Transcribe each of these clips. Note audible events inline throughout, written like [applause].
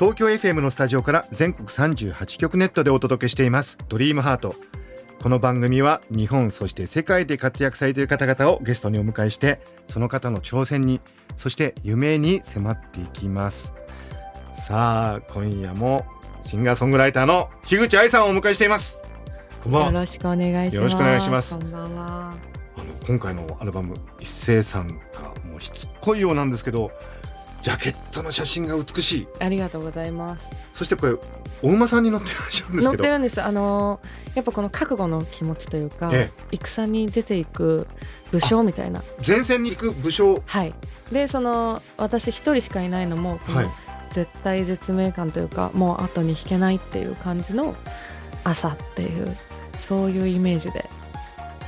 東京 FM のスタジオから全国38局ネットでお届けしています。ドリームハート。この番組は日本そして世界で活躍されている方々をゲストにお迎えしてその方の挑戦にそして夢に迫っていきます。さあ今夜もシンガーソングライターの樋口愛さんをお迎えしています。こんばんは。よろしくお願いします。よろしくお願いします。こんばんは。あの今回のアルバム一斉さんがもうしつこいようなんですけどジャケットの写真が美しいありがとうございます。そしてこれお馬さんに乗ってらっしゃるんです乗ってるんです。あのーやっぱこの覚悟の気持ちというか、え戦に出ていく武将みたいな。前線に行く武将はい。でその私一人しかいないのもこはいの絶対絶命感というか、もう後に引けないっていう感じの朝っていうそういうイメージで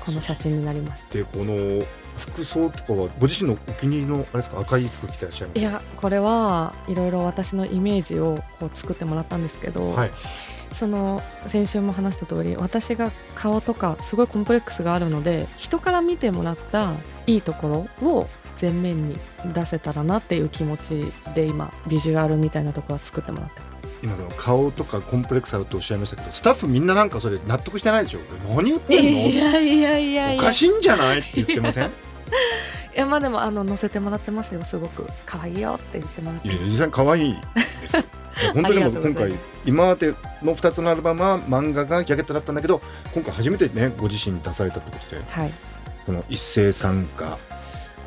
この写真になりました。でこの服装とかはご自身のお気に入りのあれですか？赤い服着てらっしゃいます？いやこれはいろいろ私のイメージをこう作ってもらったんですけど、はい。その先週も話した通り私が顔とかすごいコンプレックスがあるので人から見てもらったいいところを前面に出せたらなっていう気持ちで今ビジュアルみたいなところは作ってもらってます今その顔とかコンプレックスあるっておっしゃいましたけどスタッフみんななんかそれ納得してないでしょ？何言ってんの？いやいやいやいや。おかしいんじゃない？って言ってません？[laughs] いやまあでもあの載せてもらってますよすごく。可愛いよって言ってもらって。いや実際可愛いです。[laughs] 本当にもう今回今までの2つのアルバムは漫画がジャケットだったんだけど今回初めてねご自身出されたってことではい。この一斉参加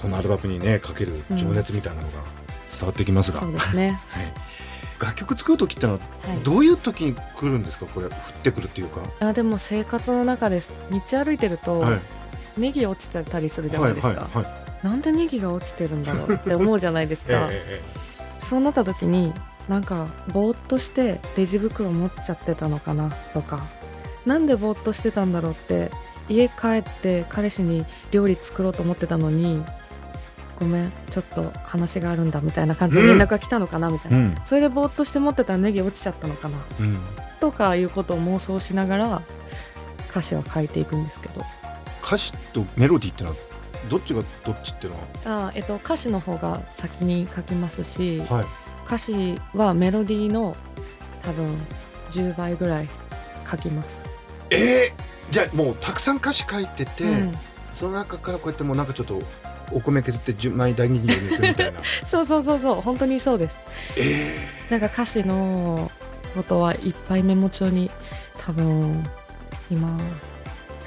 このアルバムにねかける情熱みたいなのが伝わってきますが、そうですね。[laughs] はい、楽曲作る時ってのははい。どういう時に来るんですか？これ降ってくるっていうか、あでも生活の中です道歩いてると、はい。ネギ落ちてたりするじゃないですか、はいはいはい。なんでネギが落ちてるんだろう？って思うじゃないです [laughs] えか、ええ。そうなった時になんかぼーっとしてレジ袋持っちゃってたのかな？とか。なんでぼーっとしてたんだろうって家帰って彼氏に料理作ろうと思ってたのにごめんちょっと話があるんだみたいな感じで連絡が来たのかなみたいな、えうん。それでぼーっとして持ってたらネギ落ちちゃったのかな。うん。とかいうことを妄想しながら歌詞は書いていくんですけど。歌詞とメロディーってのはどっちがどっちっていうのあー、えっと、歌詞の方が先に書きますし、は、はい、歌詞はメロディーの多分10倍ぐらい書きます、えー、じゃあもうたくさん歌詞書いてて、うん。その中からこうやってもうなんかちょっとお米削って10枚大吟醸にするみたいな。[laughs] そうそうそうそう本当にそうです。えなんか歌詞のことはいっぱいメモ帳に多分今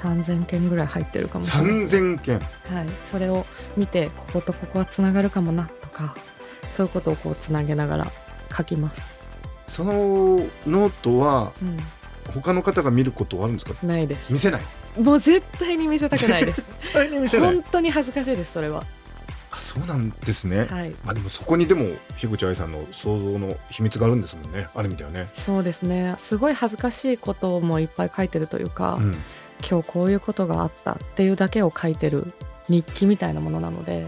3000件ぐらい入ってるかー、もしれない。です3000件。はい、それを見てこことここはつながるかもなとかそういうことをこうつなげながら書きます、そのノートはうん、他の方が見ることはあるんですか？ないです。見せない？もう絶対に見せたくないです。[laughs] 絶対に見せない？本当に恥ずかしいですそれは。あそうなんですね、はい。まあでもそこにでも樋口愛さんの想像の秘密があるんですもんね。ある意味ではね、そうですね。すごい恥ずかしいこともいっぱい書いてるというか、うん、今日こういうことがあったっていうだけを書いてる日記みたいなものなので。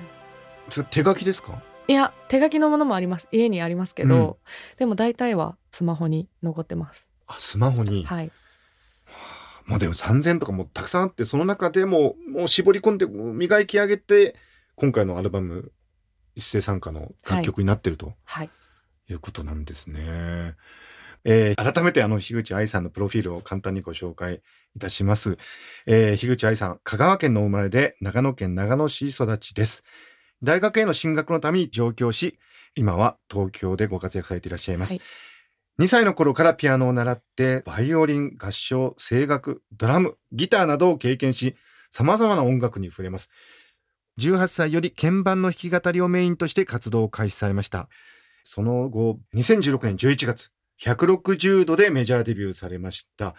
それ手書きですか？いや手書きのものもあります。家にありますけど、でも大体はスマホに残ってますあスマホに、はいもうでも3000とかもたくさんあってその中でももう絞り込んで磨き上げて今回のアルバム一斉参加の楽曲になってるとはいいうことなんですね。えー改めてあの樋口愛さんのプロフィールを簡単にご紹介いたします。えー樋口愛さん、香川県の生まれで長野県長野市育ちです。大学への進学のために上京し、今は東京でご活躍されていらっしゃいます。はい2歳の頃からピアノを習って、バイオリン、合唱、声楽、ドラム、ギターなどを経験し、様々な音楽に触れます。18歳より鍵盤の弾き語りをメインとして活動を開始されました。その後、2016年11月、160度でメジャーデビューされました。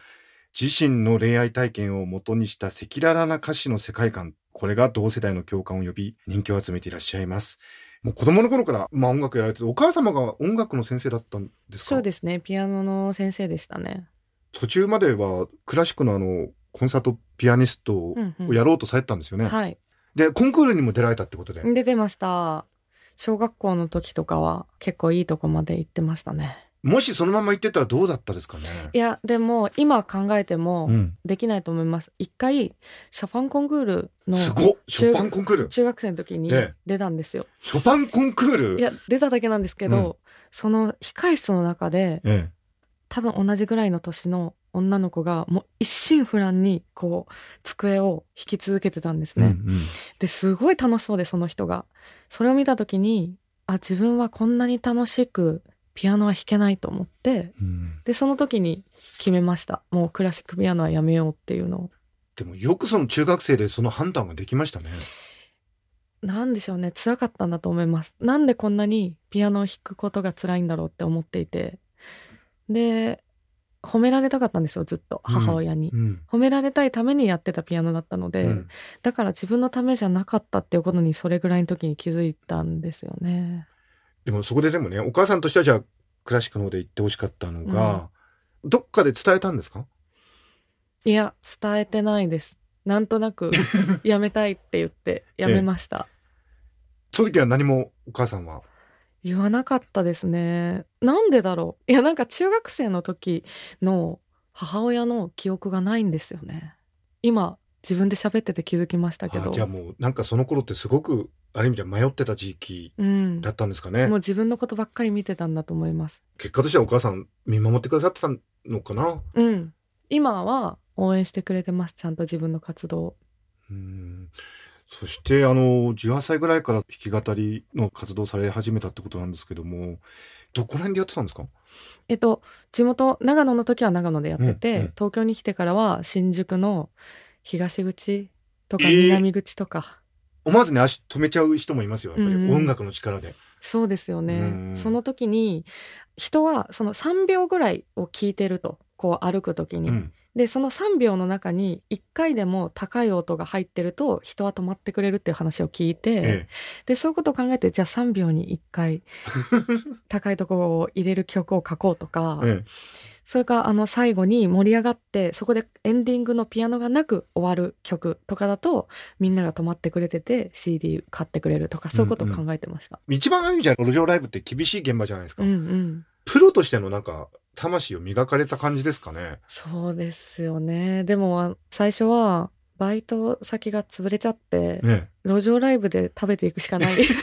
自身の恋愛体験を元にした赤裸々な歌詞の世界観、これが同世代の共感を呼び、人気を集めていらっしゃいます。もう子供の頃から、まあ、音楽やられててお母様が音楽の先生だったんですか？そうですね。ピアノの先生でしたね。途中まではクラシックのあのコンサートピアニストをうんうん。やろうとされてたんですよね、はい。でコンクールにも出られたってことで、出てました。小学校の時とかは結構いいとこまで行ってましたねもしそのまま行ってたらどうだったですかね？いやでも今考えてもうん、できないと思います。一回ショパンコンクールのすごっ！ショパンコンクール？中学生の時にええ。出たんですよ、ショパンコンクール？いや出ただけなんですけど、うん。その控室の中でえ多分同じぐらいの年の女の子がもう一心不乱にこう机を引き続けてたんですえね、ですごい楽しそうでその人が。それを見た時にあ自分はこんなに楽しくピアノは弾けないと思ってうん。でその時に決めました。もうクラシックピアノはやめようっていうのを。でもよくその中学生でその判断ができましたね。なんでしょうね。辛かったんだと思います。なんでこんなにピアノを弾くことが辛いんだろうって思っていて。で褒められたかったんですよずっと。母親に、うん。褒められたいためにやってたピアノだったので、うん。だから自分のためじゃなかったっていうことにそれぐらいの時に気づいたんですよねでもそこででもねお母さんとしてはじゃあクラシックの方で行ってほしかったのが、どっかで伝えたんですか？いや伝えてないです。なんとなく [laughs] やめたいって言ってやめました、その時は何もお母さんは？言わなかったですね。なんでだろう？いやなんか中学生の時の母親の記憶がないんですよね。今自分で喋ってて気づきましたけど。あじゃあもうなんかその頃ってすごくある意味では迷ってた時期うん。だったんですかね、もう自分のことばっかり見てたんだと思います。結果としてはお母さん見守ってくださってたのかな？うん。今は応援してくれてますちゃんと自分の活動を。うん。そしてあの18歳ぐらいから弾き語りの活動され始めたってことなんですけどもどこら辺でやってたんですか？えっと地元長野の時は長野でやってて、うんうん。東京に来てからは新宿の東口とかえー。南口とか、思わずね足止めちゃう人もいますよやっぱり、うんうん。音楽の力で。そうですよね、うんその時に人はその3秒ぐらいを聞いてるとこう歩く時に、うん。でその3秒の中に1回でも高い音が入ってると人は止まってくれるっていう話を聞いて、えでそういうことを考えてじゃあ3秒に1回高いところを入れる曲を書こうとか、[laughs] ええそれからあの最後に盛り上がってそこでエンディングのピアノがなく終わる曲とかだとみんなが止まってくれてて CD 買ってくれるとかそういうことを考えてました。一番ある意味じゃ路上ライブって厳しい現場じゃないですか、うんうん。プロとしてのなんか魂を磨かれた感じですかね。そうですよね。でもあ最初はバイト先が潰れちゃって、ね路上ライブで食べていくしかない [laughs] プ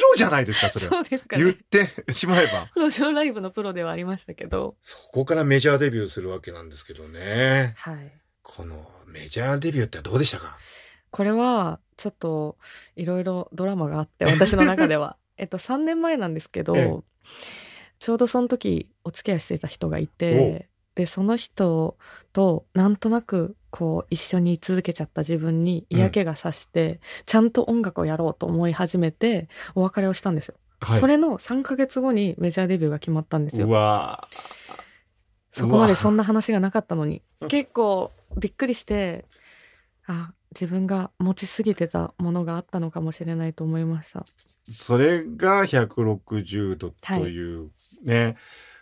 ロじゃないですかそれそうですか言っねてしまえば。路上ライブのプロではありましたけど。そこからメジャーデビューするわけなんですけどね。はい。このメジャーデビューってどうでしたか？これはちょっといろいろドラマがあって私の中では。[laughs] えっと3年前なんですけど、ええ。ちょうどその時お付き合いしていた人がいてでその人となんとなくこう一緒に居続けちゃった自分に嫌気がさして、ちゃんと音楽をやろうと思い始めてお別れをしたんですよ、はい。それの3ヶ月後にメジャーデビューが決まったんですよ。そこまでそんな話がなかったのにうん結構びっくりしてあ自分が持ちすぎてたものがあったのかもしれないと思いました。それが160度というね、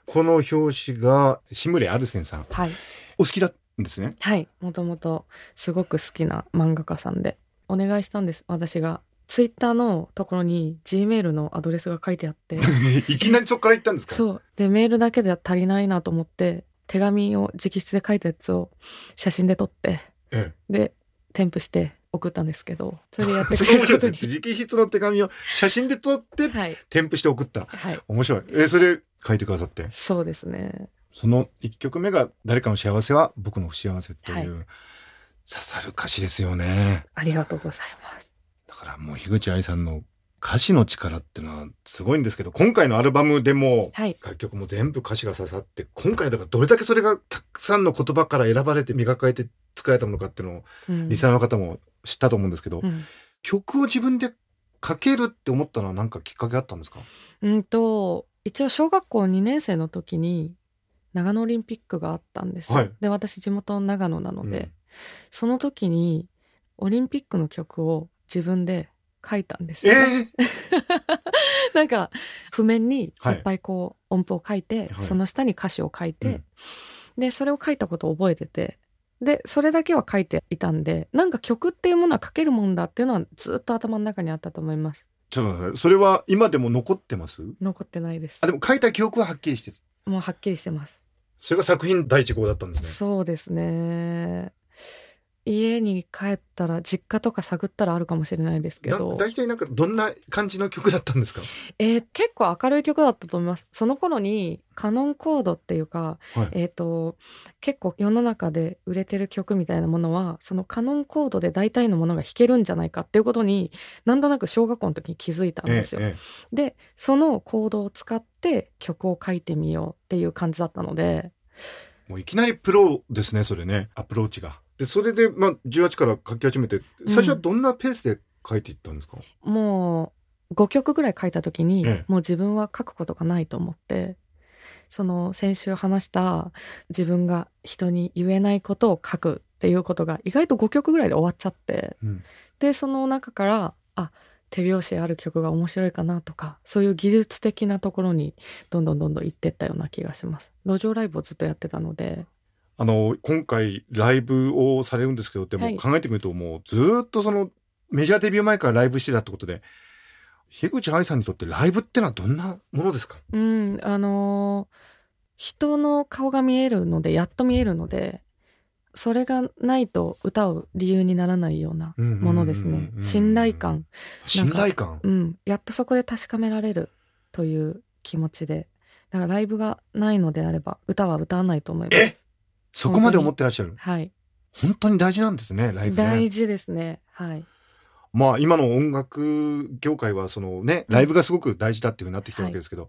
この表紙が志村アルセンさん。はい。お好きだんですね？はい。もともとすごく好きな漫画家さんで。お願いしたんです。私が。ツイッターのところに G メールのアドレスが書いてあって。[laughs] いきなりそこから行ったんですか？そう。でメールだけでは足りないなと思って手紙を直筆で書いたやつを写真で撮ってえ。で添付して送ったんですけどそれでやっえ、てくれることに。直筆の手紙を写真で撮ってはい。添付して送った。はい。面白い。えそれで書いてくださって？そうですね。その一曲目が「誰かの幸せは僕の不幸せ」という、はい。刺さる歌詞ですよね。ありがとうございます。だからもう樋口愛さんの歌詞の力っていうのはすごいんですけど今回のアルバムでもはい。楽曲も全部歌詞が刺さって今回だからどれだけそれがたくさんの言葉から選ばれて磨かれて作られたものかっていうのをうん。リスナーの方も知ったと思うんですけど、うん。曲を自分で書けるって思ったのは何かきっかけあったんですか？うんと一応小学校2年生の時に長野オリンピックがあったんですよ、はい。で私地元長野なので、うん。その時にオリンピックの曲を自分で書いたんですよ、ね。え [laughs] なんか譜面にい。はいっぱいこう音符を書いて、はい。その下に歌詞を書いて、うん。でそれを書いたことを覚えててでそれだけは書いていたんでなんか曲っていうものは書けるもんだっていうのはずっと頭の中にあったと思います。ちょっと待ってそれは今でも残ってます？残ってないです。あでも書いた記憶ははっきりしてる。もうはっきりしてます。それが作品第一号だったんですね。そうですね家に帰ったら実家とか探ったらあるかもしれないですけなど大体なんかどんな感じの曲だったんですか？えー結構明るい曲だったと思います。その頃にカノンコードっていうか、はい。えー、と結構世の中で売れてる曲みたいなものはそのカノンコードで大体のものが弾けるんじゃないかっていうことになんとなく小学校の時に気づいたんですよ。ええ。でそのコードを使って曲を書いてみようっていう感じだったので。もういきなりプロですねそれね。アプローチがでそれでまあ18から書き始めて最初はどんなペースで書いていったんですか、もう5曲ぐらい書いた時に、ええ。もう自分は書くことがないと思ってその先週話した自分が人に言えないことを書くっていうことが意外と5曲ぐらいで終わっちゃってうん。でその中からあ手拍子ある曲が面白いかなとかそういう技術的なところにどんどんどんどん行ってったような気がします。路上ライブをずっとやってたのであの今回ライブをされるんですけどでもはい。考えてみるともうずーっとそのメジャーデビュー前からライブしてたってことで樋口愛さんにとってライブってのはどんなものですか？うんあのー人の顔が見えるのでやっと見えるのでそれがないと歌う理由にならないようなものですね。信頼感。信頼感？うん。やっとそこで確かめられるという気持ちで。だからライブがないのであれば歌は歌わないと思いまえ？すそこまで思ってらっしゃる？はい。本当に大事なんですねライブね。大事ですね。はい。まあ今の音楽業界はそのねライブがすごく大事だっていうふうになってきたわけですけど、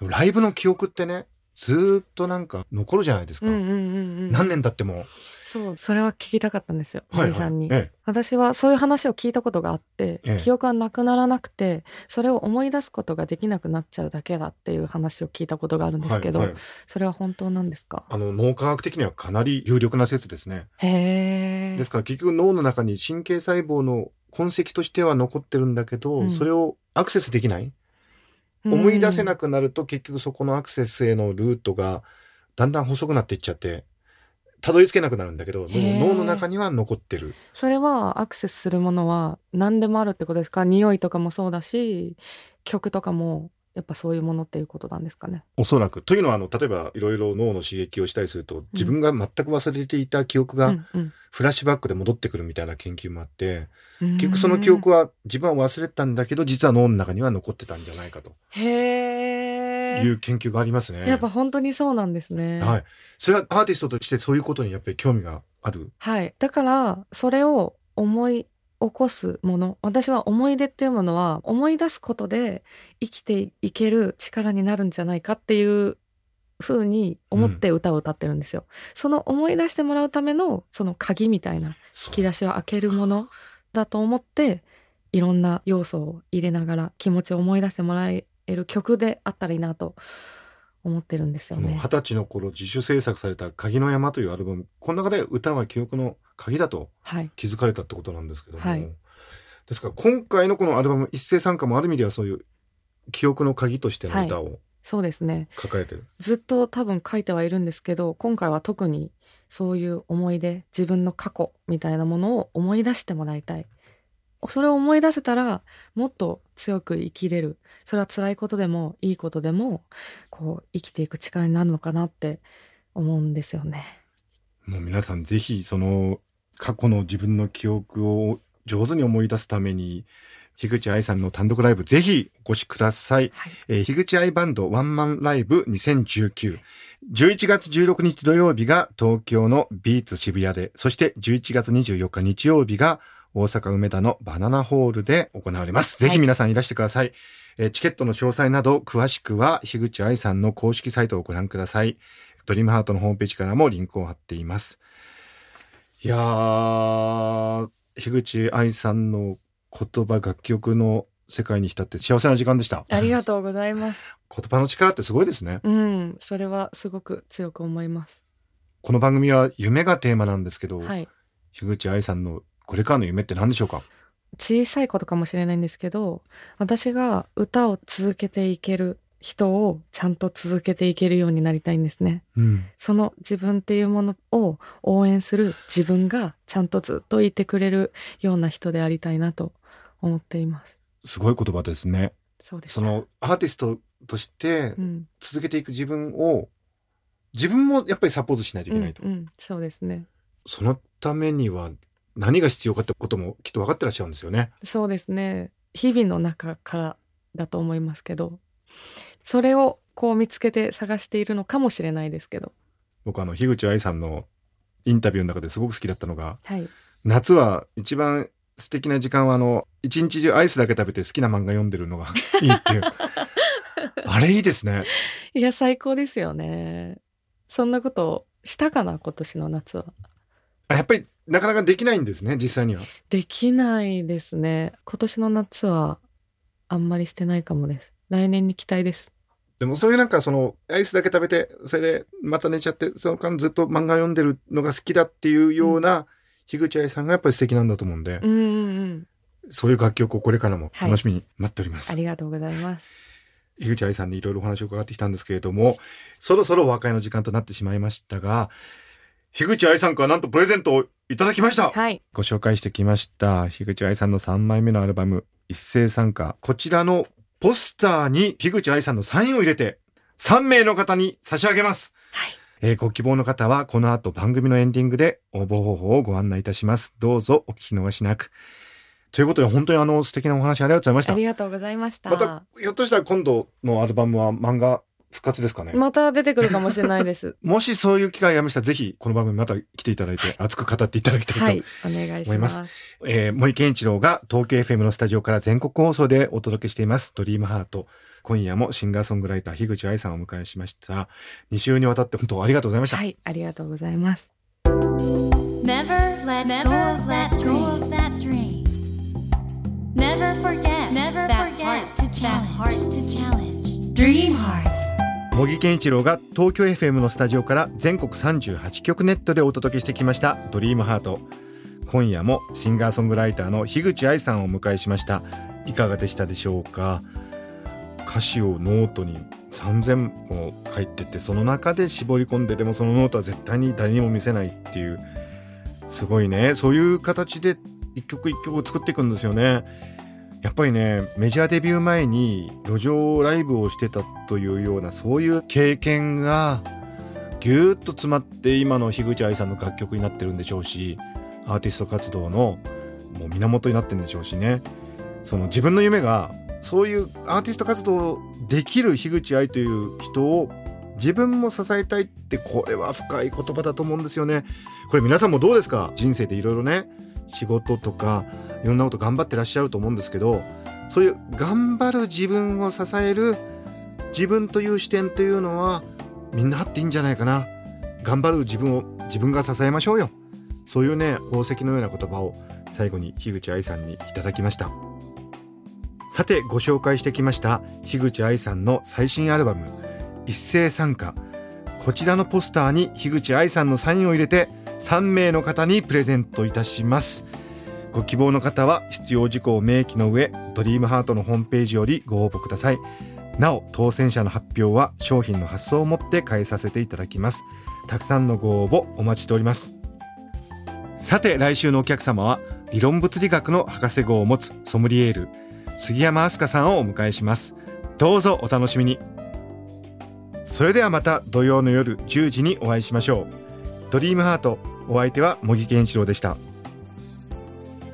ライブの記憶ってねずーっとなんか残るじゃないですか、うんうんうんうん。何年経っても、そうそれは聞きたかったんですよはい森さんに、え私はそういう話を聞いたことがあって、ええ。記憶はなくならなくてそれを思い出すことができなくなっちゃうだけだっていう話を聞いたことがあるんえですけど、はいはい。それは本当なんですか？あの脳科学的にはかなり有力な説ですね。へえ。ですから結局脳の中に神経細胞の痕跡としては残ってるんだけど、うん。それをアクセスできない思い出せなくなると結局そこのアクセスへのルートがだんだん細くなっていっちゃってたどり着けなくなるんだけど脳の中には残ってる。それはアクセスするものは何でもあるってことですか？匂いとかもそうだし曲とかもやっぱそういうものっていうことなんですかねおそらくというのはあの例えばいろいろ脳の刺激をしたりすると自分が全く忘れていた記憶がうんうんフラッシュバックで戻ってくるみたいな研究もあって、うん結局その記憶は自分は忘れてたんだけど実は脳の中には残ってたんじゃないかとへえいう研究がありますね。やっぱ本当にそうなんですねはい。それはアーティストとしてそういうことにやっぱり興味がある？はい。だから、それを思い起こすもの。私は思い出っていうものは、思い出すことで生きていける力になるんじゃないかっていう風に思って歌を歌ってるんですよ。その思い出してもらうための、その鍵みたいな、引き出しを開けるものだと思って、いろんな要素を入れながら気持ちを思い出してもらえる曲であったらいいなと思ってるんですよね。二十歳の頃自主制作された「鍵の山」というアルバムこの中で歌は記憶の鍵だとはい。気づかれたってことなんですけども、はい。ですから今回のこのアルバム一斉参加もある意味ではそういう記憶の鍵としての歌をそうですね。抱えてる、ずっと多分書いてはいるんですけど今回は特にそういう思い出自分の過去みたいなものを思い出してもらいたい。それを思い出せたらもっと強く生きれる。それは辛いことでもいいことでもこう生きていく力になるのかなって思うんですよね。もう皆さんぜひその過去の自分の記憶を上手に思い出すために樋口愛さんの単独ライブぜひお越しくださいはいえー、樋口愛バンドワンマンライブ2019。11月16日土曜日が東京のビーツ渋谷で、そして11月24日日曜日が大阪梅田のバナナホールで行われます。ぜひ皆さんいらしてください。えーチケットの詳細など詳しくは樋口愛さんの公式サイトをご覧ください。ドリームハートのホームページからもリンクを貼っています。いやー、樋口愛さんの言葉、楽曲の世界に浸って幸せな時間でした。ありがとうございます言葉の力ってすごいですね。うんそれはすごく強く思いますこの番組は夢がテーマなんですけど、はい樋口愛さんのこれからの夢って何でしょうか？小さいことかもしれないんですけど私が歌を続けていける人をちゃんと続けていけるようになりたいんですね。うんその自分っていうものを応援する自分がちゃんとずっといてくれるような人でありたいなと思っています。すごい言葉ですねそうですそのアーティストとしてうん、続けていく自分を自分もやっぱりサポートしないといけないと、うんうん、そうですね。そのためには何が必要かってこともきっと分かってらっしゃるんですよねそうですね。日々の中からだと思いますけど、それをこう見つけて探しているのかもしれないですけど。僕あの樋口愛さんのインタビューの中ですごく好きだったのがはい。夏は一番素敵な時間はあの一日中アイスだけ食べて好きな漫画読んでるのが [laughs] いいっていうあれいいですねいや、最高ですよね。そんなことしたかな、今年の夏は。あやっぱりなかなかできないんですね実際にはできないですね。今年の夏はあんまりしてないかもです。来年に期待です。でもそういうなんかそのアイスだけ食べてそれでまた寝ちゃってその間ずっと漫画読んでるのが好きだっていうような樋口愛さんがやっぱり素敵なんだと思うんで、うんうんうん。そういう楽曲をこれからも楽しみに待っております、ありがとうございます。井口愛さんにいろいろお話を伺ってきたんですけれどもそろそろお別れの時間となってしまいましたが樋口愛さんからなんとプレゼントをいただきました、はい。ご紹介してきました樋口愛さんの3枚目のアルバム一斉参加こちらのポスターに樋口愛さんのサインを入れて3名の方に差し上げますはい。えーご希望の方はこの後番組のエンディングで応募方法をご案内いたします。どうぞお聞き逃しなく。ということで本当にあの素敵なお話ありがとうございましたあ。りがとうございました。またひょっとしたら今度のアルバムは漫画復活ですかね。また出てくるかもしれないです。[laughs] もしそういう機会がありましたらぜひこの番組また来ていただいて熱く語っていただきたいと、はい。お願いし思いまますす。えー森健一郎が東京 FM のスタジオから全国放送でお届けしていますドリームハート。今夜もシンガーソングライター樋口愛さんをお迎えしました。2週にわたって本当ありがとうございました。はい。ありがとうございます。Never let go of that dream. Never forget Never that heart to challenge. heart to challenge. Dream Heart. 茂木健一郎が東京 FM のスタジオから全国38局ネットでお届けしてきました「ドリームハート。今夜もシンガーソングライターの樋口愛さんをお迎えしました。いかがでしたでしょうか？歌詞をノートに3000も書いててその中で絞り込んででもそのノートは絶対に誰にも見せないっていう。すごいね。そういう形で一曲一曲を作っていくんですよね。やっぱりねメジャーデビュー前に路上ライブをしてたというようなそういう経験がぎゅーっと詰まって今のヒグチアイさんの楽曲になってるんでしょうしアーティスト活動のもう源になってるんでしょうしね。その自分の夢がそういうアーティスト活動できる樋口愛という人を自分も支えたいってこれは深い言葉だと思うんですよね。これ皆さんもどうですか？人生でいろいろね仕事とかいろんなこと頑張ってらっしゃると思うんですけどそういう頑張る自分を支える自分という視点というのはみんなあっていいんじゃないかな。頑張る自分を自分が支えましょうよ。そういうね宝石のような言葉を最後に樋口愛さんにいただきました。さてご紹介してきました樋口愛さんの最新アルバム「一斉参加」こちらのポスターに樋口愛さんのサインを入れて3名の方にプレゼントいたします。ご希望の方は必要事項を明記の上ドリームハートのホームページよりご応募ください。なお当選者の発表は商品の発送をもって返させていただきます。たくさんのご応募お待ちしております。さて来週のお客様は理論物理学の博士号を持つソムリエール杉山飛鳥さんをお迎えします。どうぞお楽しみに。それではまた土曜の夜10時にお会いしましょう。ドリームハートお相手は茂木健一郎でした。